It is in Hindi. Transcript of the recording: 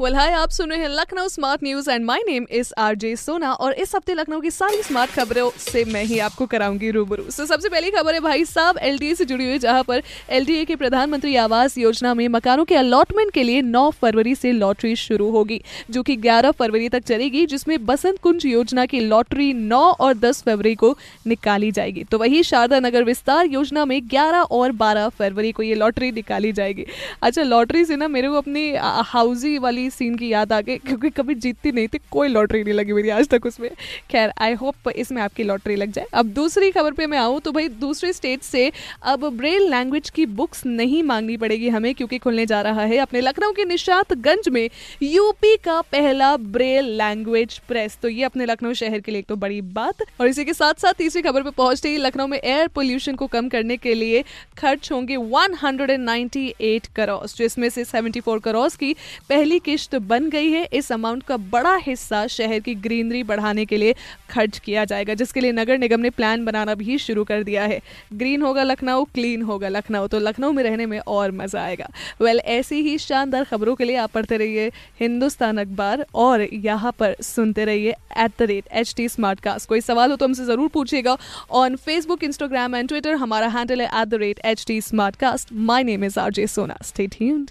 well hi आप सुन रहे हैं Lucknow smart news and my name is RJ Sona और इस हफ़्ते लखनऊ की सारी स्मार्ट खबरों से मैं ही आपको कराऊँगी रूबरू। So, सबसे पहली खबर है भाई साहब एलडीए से जुड़ी हुई जहाँ पर एलडीए के प्रधानमंत्री आवास योजना में मकानों के अलॉटमेंट के लिए 9 फरवरी से लॉटरी शुरू होगी जो कि 11 फरवरी तक चलेगी जिसमें बसंत कुंज योजना की लॉटरी नौ और 10 फरवरी को निकाली जाएगी। तो वही शारदा नगर विस्तार योजना में 11 और 12 फरवरी को ये लॉटरी निकाली जाएगी। अच्छा लॉटरी से ना मेरे को अपनी हाउजी वाली सीन की याद आ गई, क्योंकि कभी जीतती नहीं थी, कोई लॉटरी नहीं लगी मेरी आज तक उसमें। खैर आई होप इसमें आपकी लॉटरी लग जाए। अब दूसरी खबर पे मैं आऊँ तो भाई दूसरे स्टेट से अब ब्रेल लैंग्वेज की बुक्स नहीं मांगनी पड़ेगी हमें, क्योंकि खुलने जा रहा है अपने लखनऊ के निशातगंज में यूपी का पहला ब्रेल लैंग्वेज प्रेस तो ये अपने लखनऊ शहर के लिए एक तो बड़ी बात। और इसी के साथ साथ तीसरी खबर पे पहुँचते ही लखनऊ में एयर पोल्यूशन को कम करने के लिए खर्च होंगे 198 करोड़ जिसमें से 74 करोड़ की पहली किश्त बन गई है। इस अमाउंट का बड़ा हिस्सा शहर की ग्रीनरी बढ़ाने के लिए खर्च किया जाएगा जिसके लिए नगर निगम ने प्लान बनाना भी शुरू कर दिया है। ग्रीन होगा लखनऊ क्लीन होगा लखनऊ। तो लखनऊ में रहने में और मज़ा आएगा। वेल well, ऐसी ही शानदार खबरों के लिए आप पढ़ते रहिए हिंदुस्तान अखबार और यहाँ पर सुनते रहिए at the rate H T smart cast कोई सवाल हो तो हमसे ज़रूर पूछिएगा on Facebook Instagram and Twitter हमारा हैंडल है at the rate H T smart cast my name is R J Sona stay tuned